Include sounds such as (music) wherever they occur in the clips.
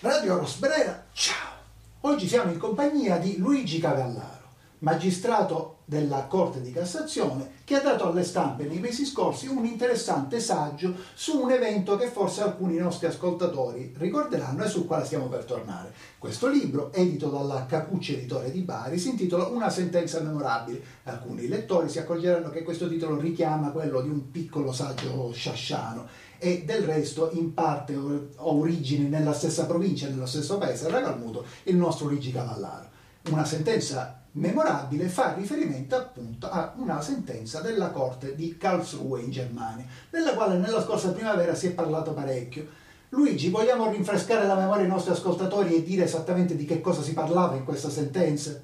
Radio Rosbrera, ciao! Oggi siamo in compagnia di Luigi Cavallaro, magistrato della Corte di Cassazione, che ha dato alle stampe nei mesi scorsi un interessante saggio su un evento che forse alcuni nostri ascoltatori ricorderanno e sul quale stiamo per tornare. Questo libro, edito dalla Capucci Editore di Bari, si intitola Una sentenza memorabile. Alcuni lettori si accorgeranno che questo titolo richiama quello di un piccolo saggio sciasciano e del resto in parte ha origini nella stessa provincia, nello stesso paese, Ragalmuto, il nostro Luigi Cavallaro. Una sentenza memorabile fa riferimento appunto a una sentenza della Corte di Karlsruhe in Germania, della quale nella scorsa primavera si è parlato parecchio. Luigi, vogliamo rinfrescare la memoria ai nostri ascoltatori e dire esattamente di che cosa si parlava in questa sentenza?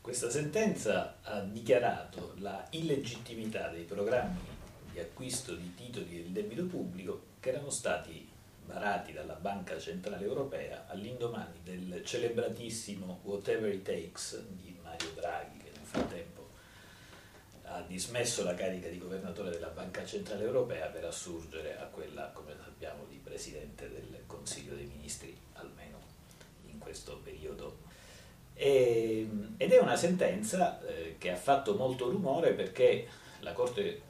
Questa sentenza ha dichiarato la illegittimità dei programmi di acquisto di titoli del debito pubblico che erano stati varati dalla Banca Centrale Europea all'indomani del celebratissimo Whatever It Takes di Mario Draghi, che nel frattempo ha dismesso la carica di governatore della Banca Centrale Europea per assurgere a quella, come sappiamo, di Presidente del Consiglio dei Ministri, almeno in questo periodo. E, ed è una sentenza eh, che ha fatto molto rumore perché la Corte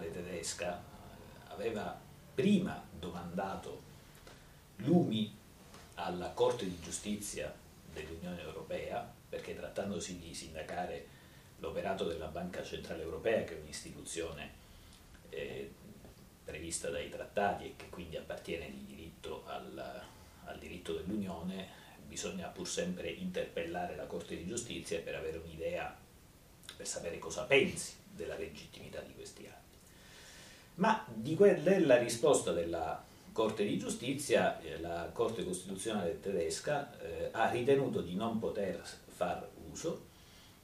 federale tedesca aveva prima domandato lumi alla Corte di giustizia dell'Unione Europea, perché trattandosi di sindacare l'operato della Banca Centrale Europea, che è un'istituzione eh, prevista dai trattati e che quindi appartiene di diritto al, al diritto dell'Unione, bisogna pur sempre interpellare la Corte di giustizia per avere un'idea, per sapere cosa pensi della legittimità di questi atti ma di quella risposta della Corte di Giustizia, eh, la Corte Costituzionale tedesca eh, ha ritenuto di non poter far uso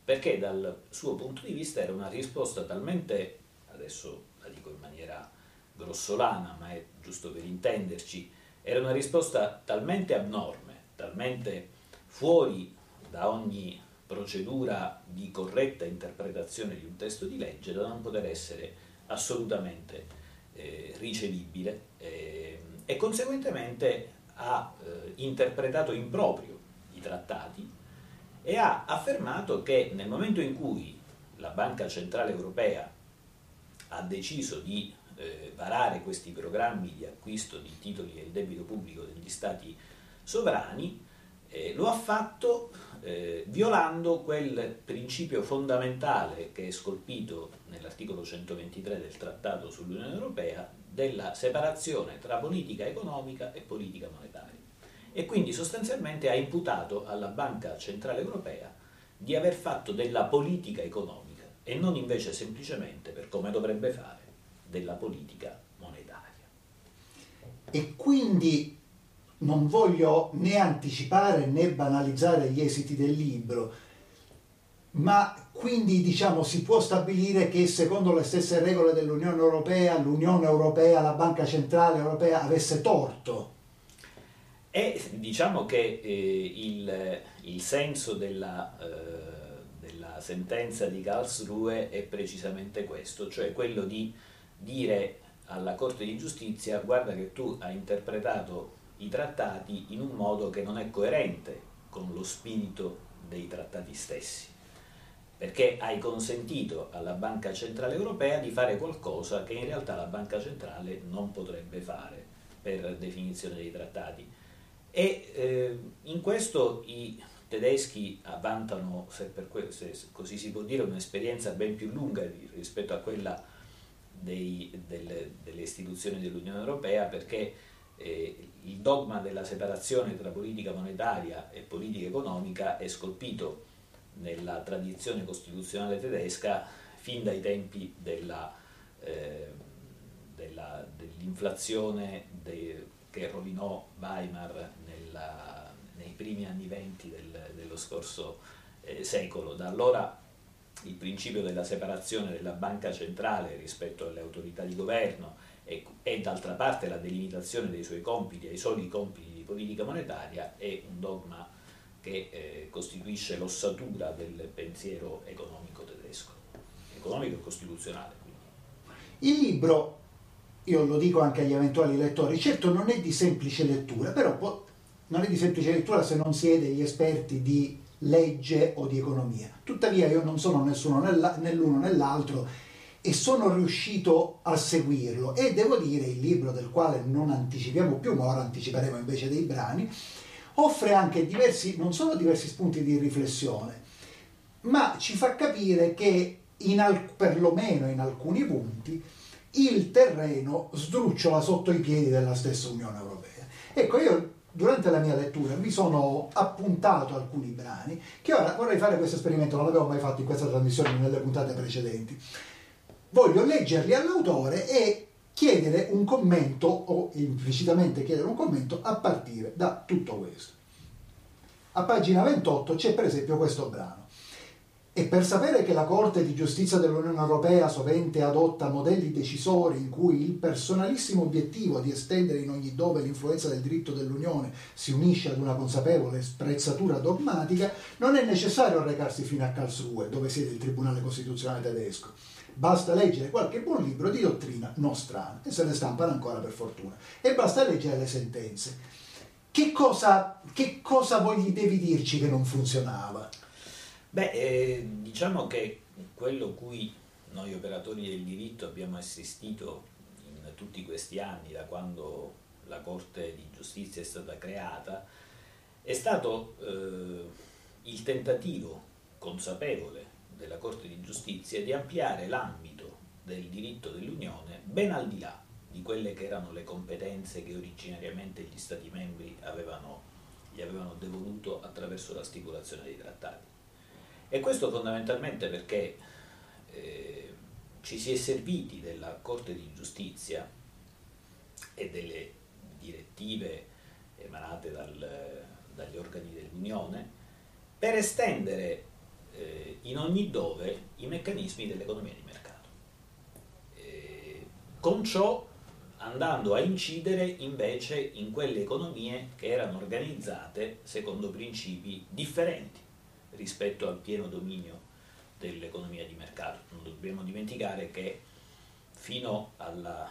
perché dal suo punto di vista era una risposta talmente, adesso la dico in maniera grossolana, ma è giusto per intenderci, era una risposta talmente abnorme, talmente fuori da ogni procedura di corretta interpretazione di un testo di legge da non poter essere assolutamente eh, ricevibile eh, e conseguentemente ha eh, interpretato in proprio i trattati e ha affermato che nel momento in cui la Banca Centrale Europea ha deciso di eh, varare questi programmi di acquisto di titoli del debito pubblico degli stati sovrani, eh, lo ha fatto eh, violando quel principio fondamentale che è scolpito nell'articolo 123 del Trattato sull'Unione Europea della separazione tra politica economica e politica monetaria. E quindi sostanzialmente ha imputato alla Banca Centrale Europea di aver fatto della politica economica e non invece semplicemente, per come dovrebbe fare, della politica monetaria. E quindi non voglio né anticipare né banalizzare gli esiti del libro, ma quindi diciamo si può stabilire che secondo le stesse regole dell'Unione Europea, l'Unione Europea, la Banca Centrale Europea avesse torto. E diciamo che eh, il, il, senso della, eh, della sentenza di Karlsruhe è precisamente questo, cioè quello di dire alla Corte di Giustizia guarda che tu hai interpretato i trattati in un modo che non è coerente con lo spirito dei trattati stessi, perché hai consentito alla Banca Centrale Europea di fare qualcosa che in realtà la Banca Centrale non potrebbe fare per definizione dei trattati. E eh, in questo i tedeschi vantano, se, que- se, così si può dire, un'esperienza ben più lunga rispetto a quella dei, delle, delle istituzioni dell'Unione Europea perché eh, il dogma della separazione tra politica monetaria e politica economica è scolpito nella tradizione costituzionale tedesca fin dai tempi della, eh, della, dell'inflazione de, che rovinò Weimar nella, nei primi anni venti del, dello scorso eh, secolo. Da allora il principio della separazione della banca centrale rispetto alle autorità di governo e, e d'altra parte la delimitazione dei suoi compiti ai soli compiti di politica monetaria è un dogma che eh, costituisce l'ossatura del pensiero economico tedesco, economico e costituzionale. Quindi. Il libro io lo dico anche agli eventuali lettori, certo non è di semplice lettura, però può, non è di semplice lettura se non si è degli esperti di legge o di economia. Tuttavia io non sono nessuno nell'uno nell'altro e sono riuscito a seguirlo e devo dire il libro del quale non anticipiamo più, ma ora anticiperemo invece dei brani, offre anche diversi, non solo diversi spunti di riflessione, ma ci fa capire che in, perlomeno in alcuni punti il terreno sdrucciola sotto i piedi della stessa Unione Europea. Ecco, io durante la mia lettura mi sono appuntato alcuni brani che ora vorrei fare questo esperimento, non l'avevo mai fatto in questa trasmissione nelle puntate precedenti. Voglio leggerli all'autore e chiedere un commento o implicitamente chiedere un commento a partire da tutto questo. A pagina 28 c'è per esempio questo brano. E per sapere che la Corte di giustizia dell'Unione Europea sovente adotta modelli decisori in cui il personalissimo obiettivo di estendere in ogni dove l'influenza del diritto dell'Unione si unisce ad una consapevole sprezzatura dogmatica, non è necessario recarsi fino a Karlsruhe, dove siede il Tribunale Costituzionale tedesco. Basta leggere qualche buon libro di dottrina nostrana, e se ne stampano ancora per fortuna, e basta leggere le sentenze. Che cosa, che cosa voi devi dirci che non funzionava? Beh, eh, diciamo che quello cui noi operatori del diritto abbiamo assistito in tutti questi anni, da quando la Corte di Giustizia è stata creata, è stato eh, il tentativo consapevole della Corte di Giustizia di ampliare l'ambito del diritto dell'Unione ben al di là di quelle che erano le competenze che originariamente gli Stati membri avevano, gli avevano devoluto attraverso la stipulazione dei trattati. E questo fondamentalmente perché eh, ci si è serviti della Corte di Giustizia e delle direttive emanate dal, dagli organi dell'Unione per estendere eh, in ogni dove i meccanismi dell'economia di mercato. Eh, con ciò andando a incidere invece in quelle economie che erano organizzate secondo principi differenti rispetto al pieno dominio dell'economia di mercato. Non dobbiamo dimenticare che fino alla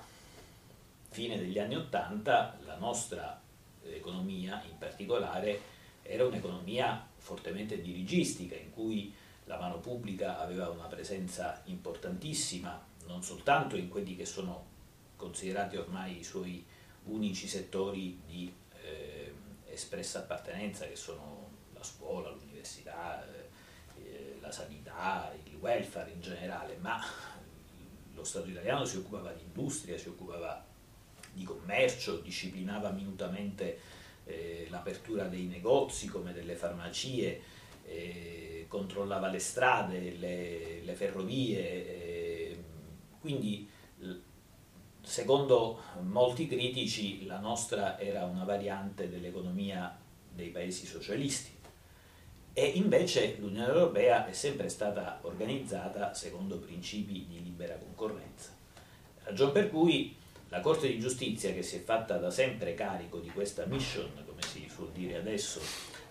fine degli anni Ottanta la nostra economia in particolare era un'economia fortemente dirigistica in cui la mano pubblica aveva una presenza importantissima non soltanto in quelli che sono considerati ormai i suoi unici settori di eh, espressa appartenenza che sono la scuola, l'università, l'università, eh, la sanità, il welfare in generale, ma lo Stato italiano si occupava di industria, si occupava di commercio, disciplinava minutamente eh, l'apertura dei negozi come delle farmacie, eh, controllava le strade, le, le ferrovie, eh, quindi secondo molti critici la nostra era una variante dell'economia dei paesi socialisti e invece l'Unione Europea è sempre stata organizzata secondo principi di libera concorrenza. Ragion per cui la Corte di Giustizia, che si è fatta da sempre carico di questa mission, come si suol dire adesso,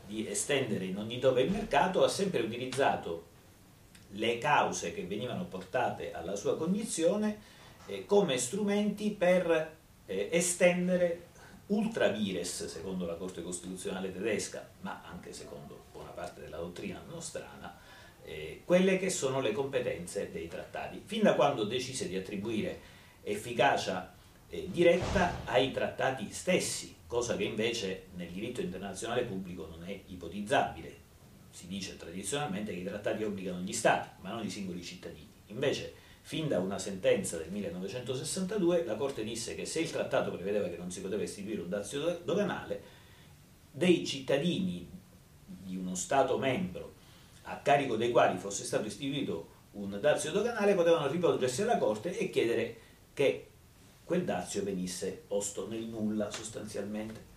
di estendere in ogni dove il mercato, ha sempre utilizzato le cause che venivano portate alla sua cognizione eh, come strumenti per eh, estendere ultra vires, secondo la Corte Costituzionale tedesca, ma anche secondo parte della dottrina nostrana, eh, quelle che sono le competenze dei trattati, fin da quando decise di attribuire efficacia eh, diretta ai trattati stessi, cosa che invece nel diritto internazionale pubblico non è ipotizzabile. Si dice tradizionalmente che i trattati obbligano gli stati, ma non i singoli cittadini. Invece, fin da una sentenza del 1962, la Corte disse che se il trattato prevedeva che non si poteva istituire un dazio doganale, dei cittadini di uno Stato membro a carico dei quali fosse stato istituito un dazio doganale potevano rivolgersi alla Corte e chiedere che quel dazio venisse posto nel nulla sostanzialmente,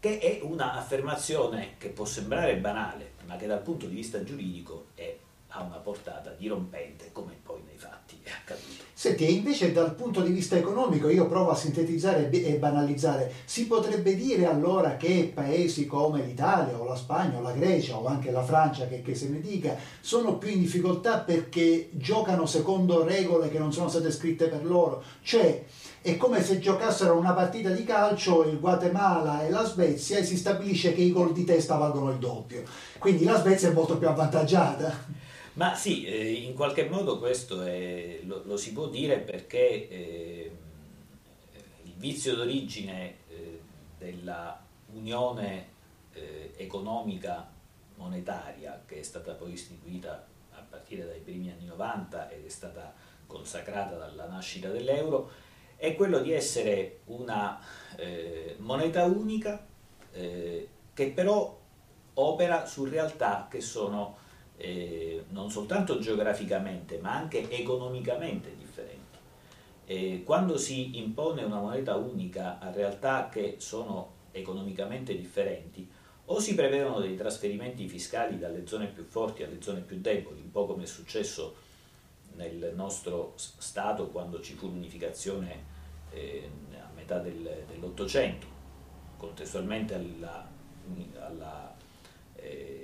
che è un'affermazione che può sembrare banale, ma che dal punto di vista giuridico è ha una portata dirompente come poi nei fatti è accaduto. Senti, invece dal punto di vista economico io provo a sintetizzare e banalizzare, si potrebbe dire allora che paesi come l'Italia o la Spagna o la Grecia o anche la Francia, che, che se ne dica, sono più in difficoltà perché giocano secondo regole che non sono state scritte per loro, cioè è come se giocassero una partita di calcio il Guatemala e la Svezia e si stabilisce che i gol di testa valgono il doppio. Quindi la Svezia è molto più avvantaggiata. Ma sì, eh, in qualche modo questo è, lo, lo, si può dire perché eh, il vizio d'origine eh, della unione eh, economica monetaria che è stata poi istituita a partire dai primi anni 90 ed è stata consacrata dalla nascita dell'euro, è quello di essere una eh, moneta unica che però opera su realtà che sono eh, non soltanto geograficamente ma anche economicamente differenti. E quando si impone una moneta unica a realtà che sono economicamente differenti, o si prevedono dei trasferimenti fiscali dalle zone più forti alle zone più deboli, un po' come è successo nel nostro Stato quando ci fu l'unificazione eh, a metà del, dell'Ottocento, contestualmente alla, alla, eh,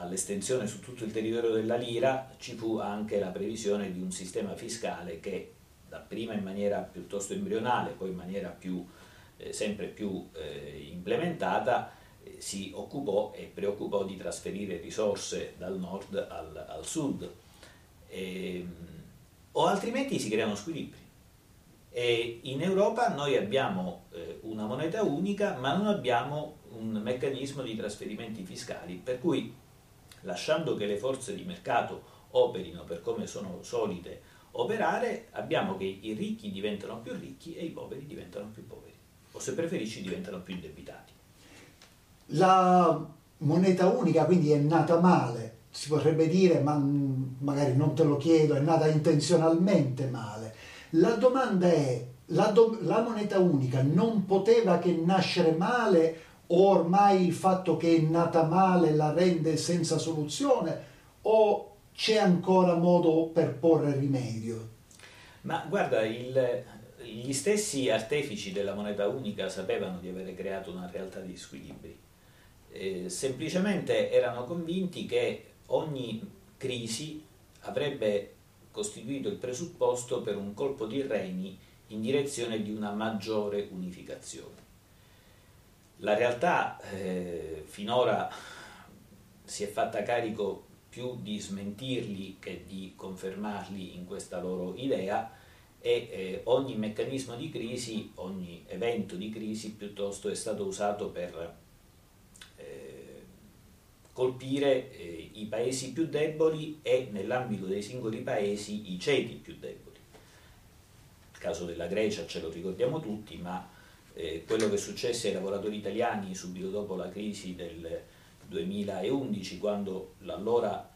all'estensione su tutto il territorio della lira, ci fu anche la previsione di un sistema fiscale che dapprima in maniera piuttosto embrionale, poi in maniera più eh, sempre più eh, implementata, eh, si occupò e preoccupò di trasferire risorse dal nord al, al sud, e, ehm, o altrimenti si creano squilibri. E in Europa noi abbiamo eh, una moneta unica, ma non abbiamo un meccanismo di trasferimenti fiscali, per cui lasciando che le forze di mercato operino per come sono solite operare, abbiamo che i ricchi diventano più ricchi e i poveri diventano più poveri o se preferisci diventano più indebitati. La moneta unica quindi è nata male, si potrebbe dire, ma magari non te lo chiedo, è nata intenzionalmente male. La domanda è, la, do, la moneta unica non poteva che nascere male o ormai il fatto che è nata male la rende senza soluzione o c'è ancora modo per porre rimedio? Ma guarda, il, gli stessi artefici della moneta unica sapevano di avere creato una realtà di squilibri, eh, semplicemente erano convinti che ogni crisi avrebbe costituito il presupposto per un colpo di reni in direzione di una maggiore unificazione. La realtà eh, finora si è fatta carico più di smentirli che di confermarli in questa loro idea, e eh, ogni meccanismo di crisi, ogni evento di crisi piuttosto è stato usato per eh, colpire eh, i paesi più deboli e nell'ambito dei singoli paesi i ceti più deboli. Il caso della Grecia ce lo ricordiamo tutti, ma eh, quello che successe ai lavoratori italiani subito dopo la crisi del 2011, quando l'allora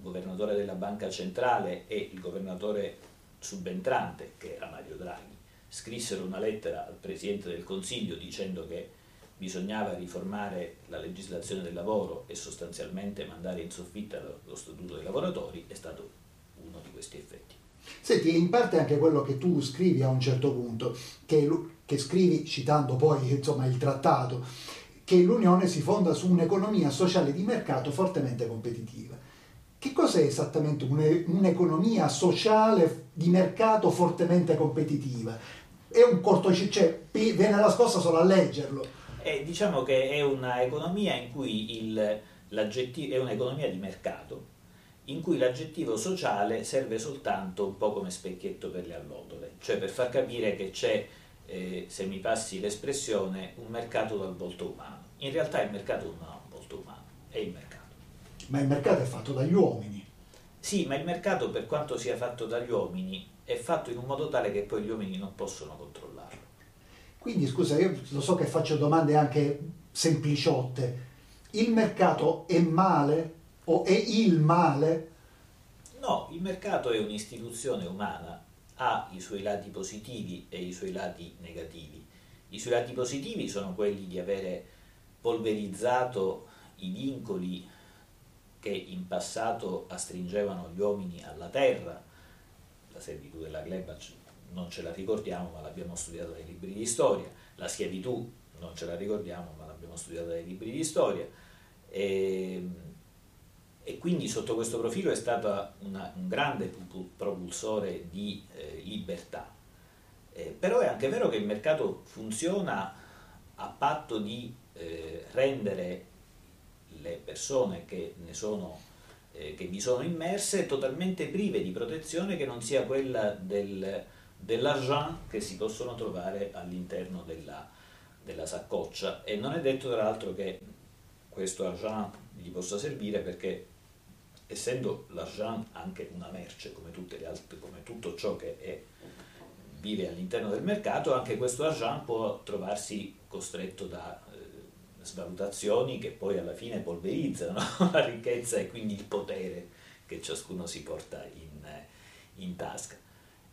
governatore della Banca Centrale e il governatore subentrante, che era Mario Draghi, scrissero una lettera al Presidente del Consiglio dicendo che bisognava riformare la legislazione del lavoro e sostanzialmente mandare in soffitta lo, Statuto dei lavoratori, è stato uno di questi effetti. Senti, in parte anche quello che tu scrivi a un certo punto, che, che scrivi citando poi insomma, il trattato, che l'Unione si fonda su un'economia sociale di mercato fortemente competitiva. Che cos'è esattamente un'economia sociale di mercato fortemente competitiva? È un cortocircuito, cioè, viene la scossa solo a leggerlo. Eh, diciamo che è un'economia in cui il, l'aggettivo è un'economia di mercato in cui l'aggettivo sociale serve soltanto un po' come specchietto per le allodole, cioè per far capire che c'è, eh, se mi passi l'espressione, un mercato dal volto umano. In realtà il mercato non ha un volto umano, è il mercato ma il mercato è fatto dagli uomini. Sì, ma il mercato per quanto sia fatto dagli uomini è fatto in un modo tale che poi gli uomini non possono controllarlo. Quindi scusa, io lo so che faccio domande anche sempliciotte. Il mercato è male o è il male? No, il mercato è un'istituzione umana, ha i suoi lati positivi e i suoi lati negativi. I suoi lati positivi sono quelli di avere polverizzato i vincoli che in passato astringevano gli uomini alla terra, la servitù della gleba non ce la ricordiamo ma l'abbiamo studiata nei libri di storia, la schiavitù non ce la ricordiamo ma l'abbiamo studiata nei libri di storia. E, e quindi sotto questo profilo è stato una, un grande propulsore di eh, libertà. Eh, però è anche vero che il mercato funziona a patto di eh, rendere le persone che, sono, eh, che vi sono immerse totalmente prive di protezione che non sia quella del, dell'argent che si possono trovare all'interno della, della saccoccia e non è detto tra l'altro che questo argent gli possa servire perché essendo l'argent anche una merce come, altre, come tutto ciò che è, vive all'interno del mercato, anche questo argent può trovarsi costretto da eh, svalutazioni che poi alla fine polverizzano (laughs) la ricchezza e quindi il potere che ciascuno si porta in, in tasca.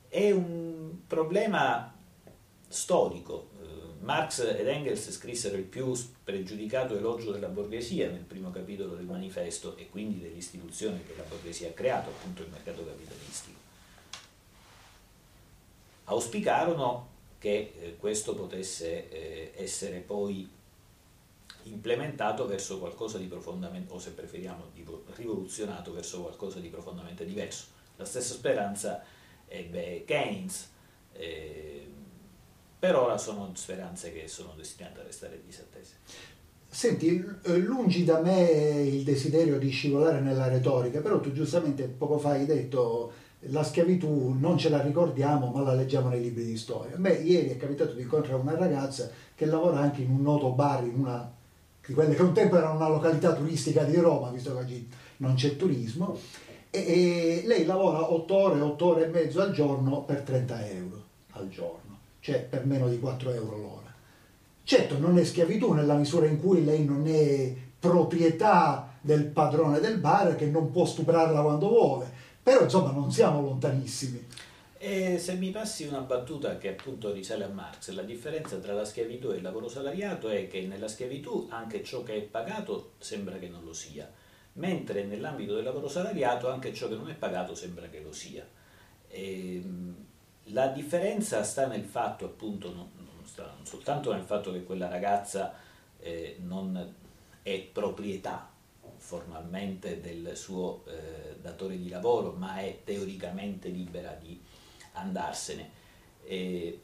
È un problema storico. Marx ed Engels scrissero il più spregiudicato elogio della borghesia nel primo capitolo del manifesto e quindi dell'istituzione che la borghesia ha creato, appunto il mercato capitalistico. Auspicarono che eh, questo potesse eh, essere poi implementato verso qualcosa di profondamente, o se preferiamo, rivoluzionato verso qualcosa di profondamente diverso. La stessa speranza ebbe Keynes. Eh, per ora sono speranze che sono destinate a restare disattese. Senti, eh, lungi da me il desiderio di scivolare nella retorica, però tu giustamente poco fa hai detto la schiavitù non ce la ricordiamo ma la leggiamo nei libri di storia. Me ieri è capitato di incontrare una ragazza che lavora anche in un noto bar, in una di quelle che un tempo era una località turistica di Roma, visto che oggi non c'è turismo, e, e lei lavora 8 ore, 8 ore e mezzo al giorno per 30 euro al giorno, cioè per meno di 4 euro l'ora. Certo, non è schiavitù nella misura in cui lei non è proprietà del padrone del bar che non può stuprarla quando vuole, però insomma non siamo lontanissimi. E se mi passi una battuta che appunto risale a Marx, la differenza tra la schiavitù e il lavoro salariato è che nella schiavitù anche ciò che è pagato sembra che non lo sia mentre nell'ambito del lavoro salariato anche ciò che non è pagato sembra che lo sia. E, ehm, la differenza sta nel fatto, appunto, non, non, sta, non soltanto nel fatto che quella ragazza eh, non è proprietà formalmente del suo eh, datore di lavoro, ma è teoricamente libera di andarsene. E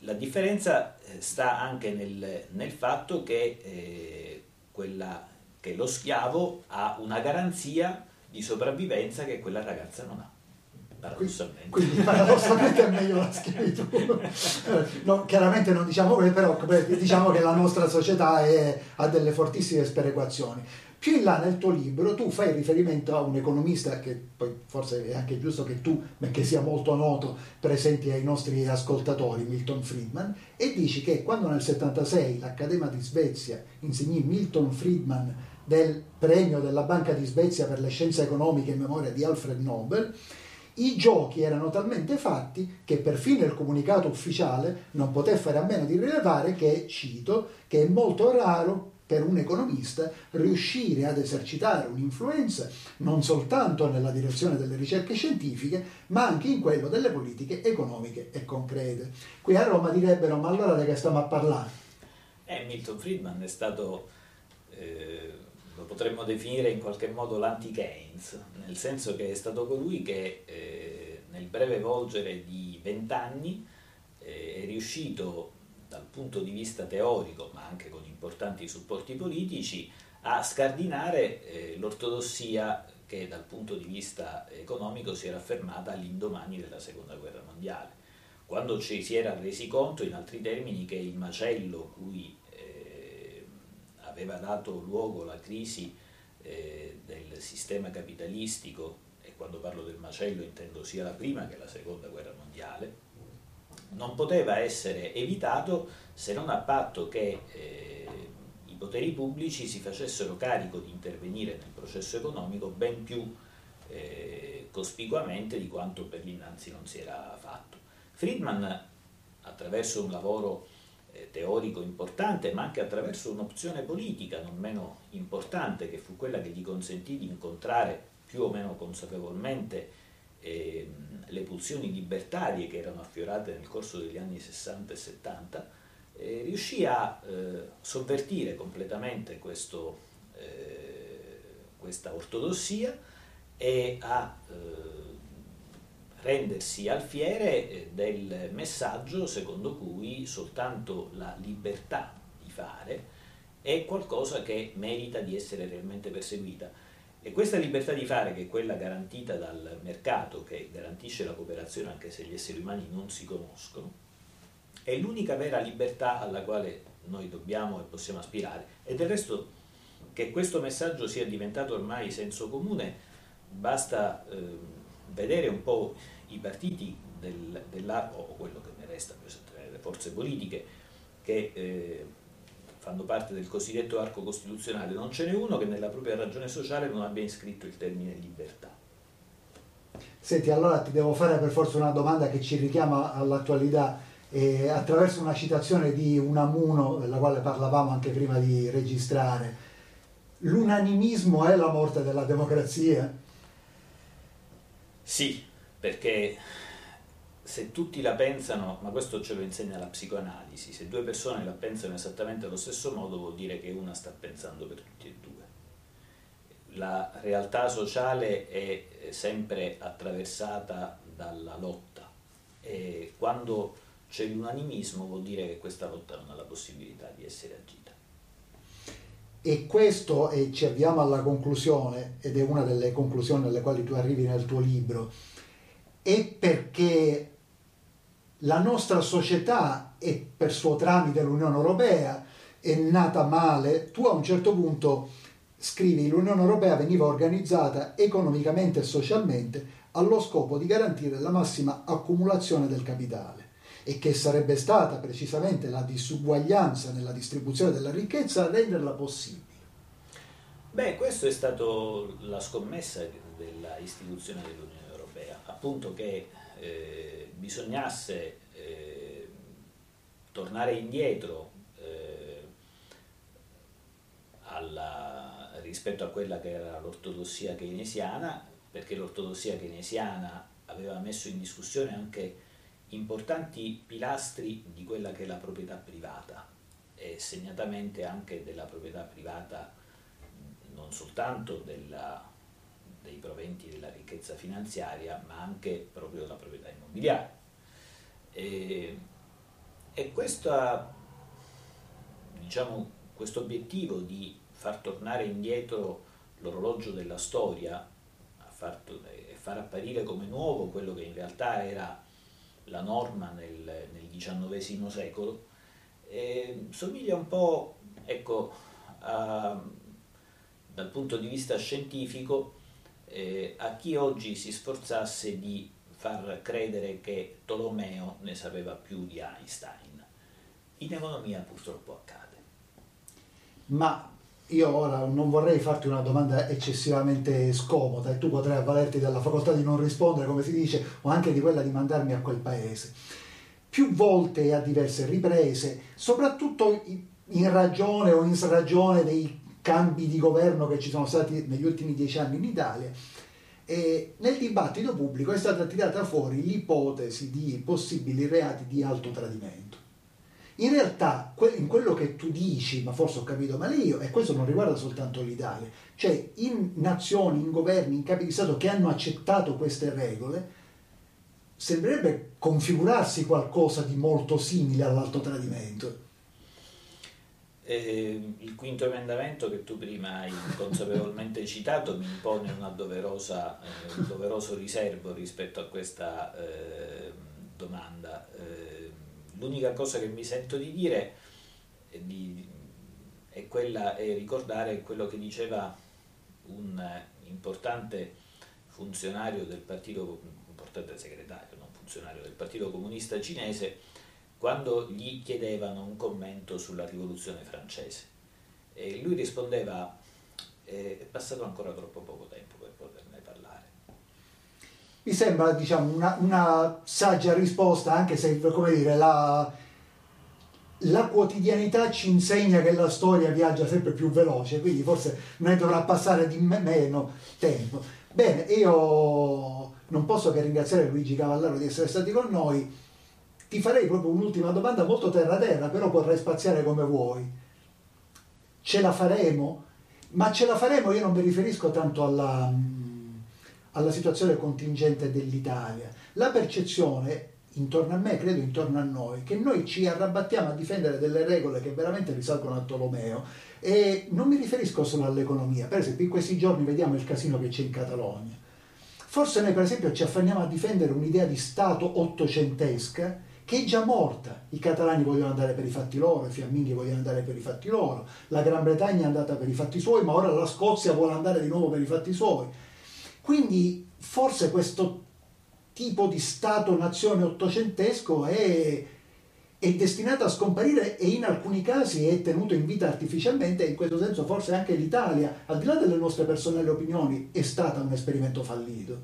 la differenza eh, sta anche nel, nel fatto che eh, quella che lo schiavo ha una garanzia di sopravvivenza che quella ragazza non ha. Paradossalmente. Quindi, paradossalmente è meglio la schiavitù. (laughs) No, chiaramente non diciamo quello, però diciamo che la nostra società è, ha delle fortissime sperequazioni. Più in là nel tuo libro tu fai riferimento a un economista che poi forse è anche giusto che tu, benché sia molto noto, presenti ai nostri ascoltatori, Milton Friedman, e dici che quando nel 76 l'Accademia di Svezia insegnì Milton Friedman del premio della Banca di Svezia per le scienze economiche in memoria di Alfred Nobel, i giochi erano talmente fatti che perfino il comunicato ufficiale non poté fare a meno di rilevare che, cito, che è molto raro per un economista riuscire ad esercitare un'influenza non soltanto nella direzione delle ricerche scientifiche, ma anche in quello delle politiche economiche e concrete. Qui a Roma direbbero, ma allora di che stiamo a parlare? Eh, Milton Friedman è stato eh, lo potremmo definire in qualche modo l'anti-Keynes, nel senso che è stato colui che eh, nel breve volgere di vent'anni eh, è riuscito dal punto di vista teorico, ma anche con importanti supporti politici, a scardinare eh, l'ortodossia che dal punto di vista economico si era affermata all'indomani della seconda guerra mondiale, quando ci si era resi conto, in altri termini, che il macello cui aveva dato luogo alla crisi eh, del sistema capitalistico, e quando parlo del macello intendo sia la prima che la seconda guerra mondiale, non poteva essere evitato se non a patto che eh, i poteri pubblici si facessero carico di intervenire nel processo economico ben più eh, cospicuamente di quanto per l'innanzi non si era fatto. Friedman, attraverso un lavoro teorico importante, ma anche attraverso un'opzione politica non meno importante, che fu quella che gli consentì di incontrare più o meno consapevolmente eh, le pulsioni libertarie che erano affiorate nel corso degli anni 60 e 70, eh, riuscì a eh, sovvertire completamente questo, eh, questa ortodossia e a rendersi alfiere eh, del messaggio secondo cui soltanto la libertà di fare è qualcosa che merita di essere realmente perseguita. E questa libertà di fare, che è quella garantita dal mercato, che garantisce la cooperazione anche se gli esseri umani non si conoscono, è l'unica vera libertà alla quale noi dobbiamo e possiamo aspirare. E del resto che questo messaggio sia diventato ormai senso comune, basta eh, vedere un po' i partiti del, dell'arco, o quello che ne resta, le forze politiche, che eh, fanno parte del cosiddetto arco costituzionale, non ce n'è uno che nella propria ragione sociale non abbia iscritto il termine libertà. Senti, allora ti devo fare per forza una domanda che ci richiama all'attualità. Eh, attraverso una citazione di Unamuno, della quale parlavamo anche prima di registrare, l'unanimismo è la morte della democrazia? Sì, perché se tutti la pensano, ma questo ce lo insegna la psicoanalisi, se due persone la pensano esattamente allo stesso modo vuol dire che una sta pensando per tutti e due. La realtà sociale è sempre attraversata dalla lotta e quando c'è l'unanimismo vuol dire che questa lotta non ha la possibilità di essere agita. E questo, e ci avviamo alla conclusione, ed è una delle conclusioni alle quali tu arrivi nel tuo libro, è perché la nostra società e per suo tramite l'Unione Europea è nata male. Tu a un certo punto scrivi l'Unione Europea veniva organizzata economicamente e socialmente allo scopo di garantire la massima accumulazione del capitale e che sarebbe stata precisamente la disuguaglianza nella distribuzione della ricchezza a renderla possibile. Beh, questa è stata la scommessa della istituzione dell'Unione appunto che eh, bisognasse eh, tornare indietro eh, alla, rispetto a quella che era l'ortodossia keynesiana, perché l'ortodossia keynesiana aveva messo in discussione anche importanti pilastri di quella che è la proprietà privata e segnatamente anche della proprietà privata non soltanto della dei proventi della ricchezza finanziaria, ma anche proprio della proprietà immobiliare. E, e questa, diciamo, questo obiettivo di far tornare indietro l'orologio della storia e far apparire come nuovo quello che in realtà era la norma nel, nel XIX secolo, eh, somiglia un po', ecco, a, dal punto di vista scientifico, eh, a chi oggi si sforzasse di far credere che Tolomeo ne sapeva più di Einstein. In economia purtroppo accade. Ma io ora non vorrei farti una domanda eccessivamente scomoda e tu potrai avvalerti della facoltà di non rispondere, come si dice, o anche di quella di mandarmi a quel paese. Più volte e a diverse riprese, soprattutto in ragione o in ragione dei cambi di governo che ci sono stati negli ultimi dieci anni in Italia, e nel dibattito pubblico è stata tirata fuori l'ipotesi di possibili reati di alto tradimento. In realtà, in quello che tu dici, ma forse ho capito male io, e questo non riguarda soltanto l'Italia, cioè in nazioni, in governi, in capi di Stato che hanno accettato queste regole, sembrerebbe configurarsi qualcosa di molto simile all'alto tradimento. Eh, il quinto emendamento che tu prima hai consapevolmente (laughs) citato mi impone doverosa, eh, un doveroso riservo rispetto a questa eh, domanda. Eh, l'unica cosa che mi sento di dire è, di, è, quella, è ricordare quello che diceva un importante funzionario del partito, importante segretario, non funzionario del Partito Comunista Cinese, quando gli chiedevano un commento sulla rivoluzione francese. E lui rispondeva, eh, è passato ancora troppo poco tempo per poterne parlare. Mi sembra diciamo, una, una saggia risposta, anche se come dire, la, la quotidianità ci insegna che la storia viaggia sempre più veloce, quindi forse ne dovrà passare di meno tempo. Bene, io non posso che ringraziare Luigi Cavallaro di essere stati con noi ti farei proprio un'ultima domanda molto terra terra, però potrai spaziare come vuoi. Ce la faremo? Ma ce la faremo, io non mi riferisco tanto alla, alla situazione contingente dell'Italia, la percezione intorno a me, credo intorno a noi, che noi ci arrabattiamo a difendere delle regole che veramente risalgono a Tolomeo e non mi riferisco solo all'economia, per esempio in questi giorni vediamo il casino che c'è in Catalogna. Forse noi per esempio ci affanniamo a difendere un'idea di Stato ottocentesca che è già morta. I catalani vogliono andare per i fatti loro, i fiamminghi vogliono andare per i fatti loro, la Gran Bretagna è andata per i fatti suoi, ma ora la Scozia vuole andare di nuovo per i fatti suoi. Quindi forse questo tipo di Stato-nazione ottocentesco è, è, destinato a scomparire e in alcuni casi è tenuto in vita artificialmente e in questo senso forse anche l'Italia, al di là delle nostre personali opinioni, è stata un esperimento fallito.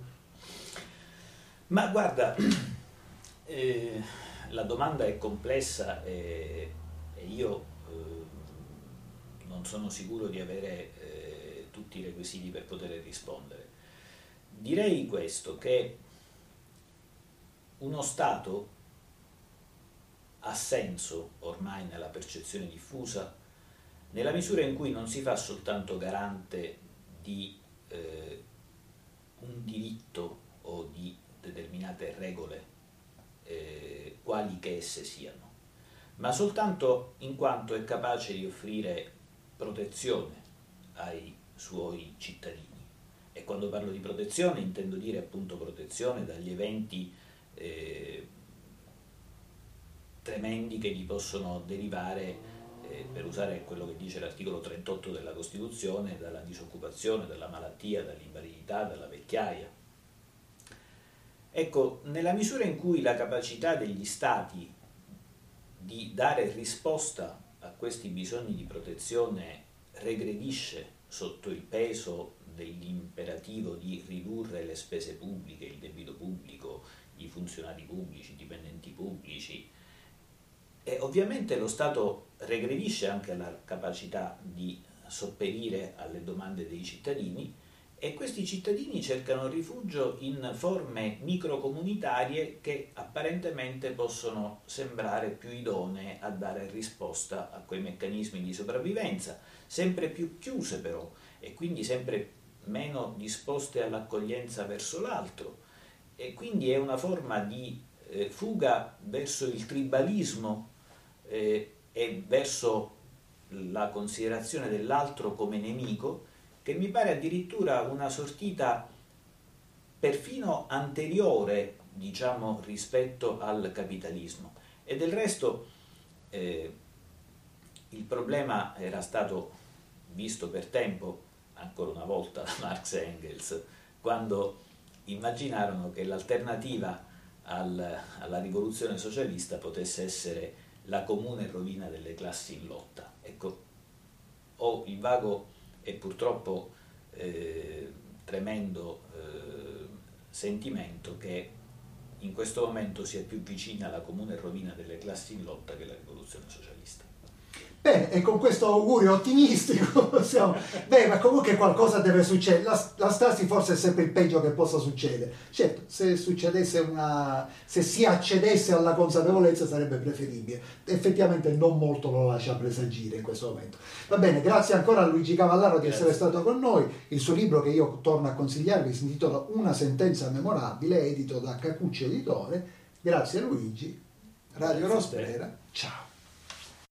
Ma guarda, (clears throat) eh, la domanda è complessa e, e io eh, non sono sicuro di avere eh, tutti i requisiti per poter rispondere. Direi questo, che uno Stato ha senso ormai nella percezione diffusa nella misura in cui non si fa soltanto garante di eh, un diritto o di determinate regole, eh, quali che esse siano, ma soltanto in quanto è capace di offrire protezione ai suoi cittadini. E quando parlo di protezione intendo dire appunto protezione dagli eventi eh, tremendi che gli possono derivare, eh, per usare quello che dice l'articolo 38 della Costituzione, dalla disoccupazione, dalla malattia, dall'invalidità, dalla vecchiaia. Ecco, nella misura in cui la capacità degli Stati di dare risposta a questi bisogni di protezione regredisce sotto il peso dell'imperativo di ridurre le spese pubbliche, il debito pubblico, i funzionari pubblici, i dipendenti pubblici. E ovviamente lo Stato regredisce anche la capacità di sopperire alle domande dei cittadini e questi cittadini cercano rifugio in forme microcomunitarie che apparentemente possono sembrare più idonee a dare risposta a quei meccanismi di sopravvivenza, sempre più chiuse però e quindi sempre meno disposte all'accoglienza verso l'altro. E quindi è una forma di eh, fuga verso il tribalismo eh, e verso la considerazione dell'altro come nemico, che mi pare addirittura una sortita perfino anteriore, diciamo, rispetto al capitalismo. E del resto eh, il problema era stato visto per tempo, ancora una volta da (laughs) Marx e Engels, quando immaginarono che l'alternativa al, alla rivoluzione socialista potesse essere la comune rovina delle classi in lotta. Ecco, ho il vago e purtroppo eh, tremendo eh, sentimento che in questo momento sia più vicina alla comune rovina delle classi in lotta che la rivoluzione socialista. Bene, e con questo augurio ottimistico (laughs) possiamo... Beh, ma comunque qualcosa deve succedere. La, la, stasi forse è sempre il peggio che possa succedere. Certo, se succedesse una... se si accedesse alla consapevolezza sarebbe preferibile. Effettivamente non molto lo lascia presagire in questo momento. Va bene, grazie ancora a Luigi Cavallaro di grazie. essere stato con noi. Il suo libro che io torno a consigliarvi si intitola Una sentenza memorabile, edito da Cacucci Editore. Grazie Luigi. Radio Rospera. Ciao.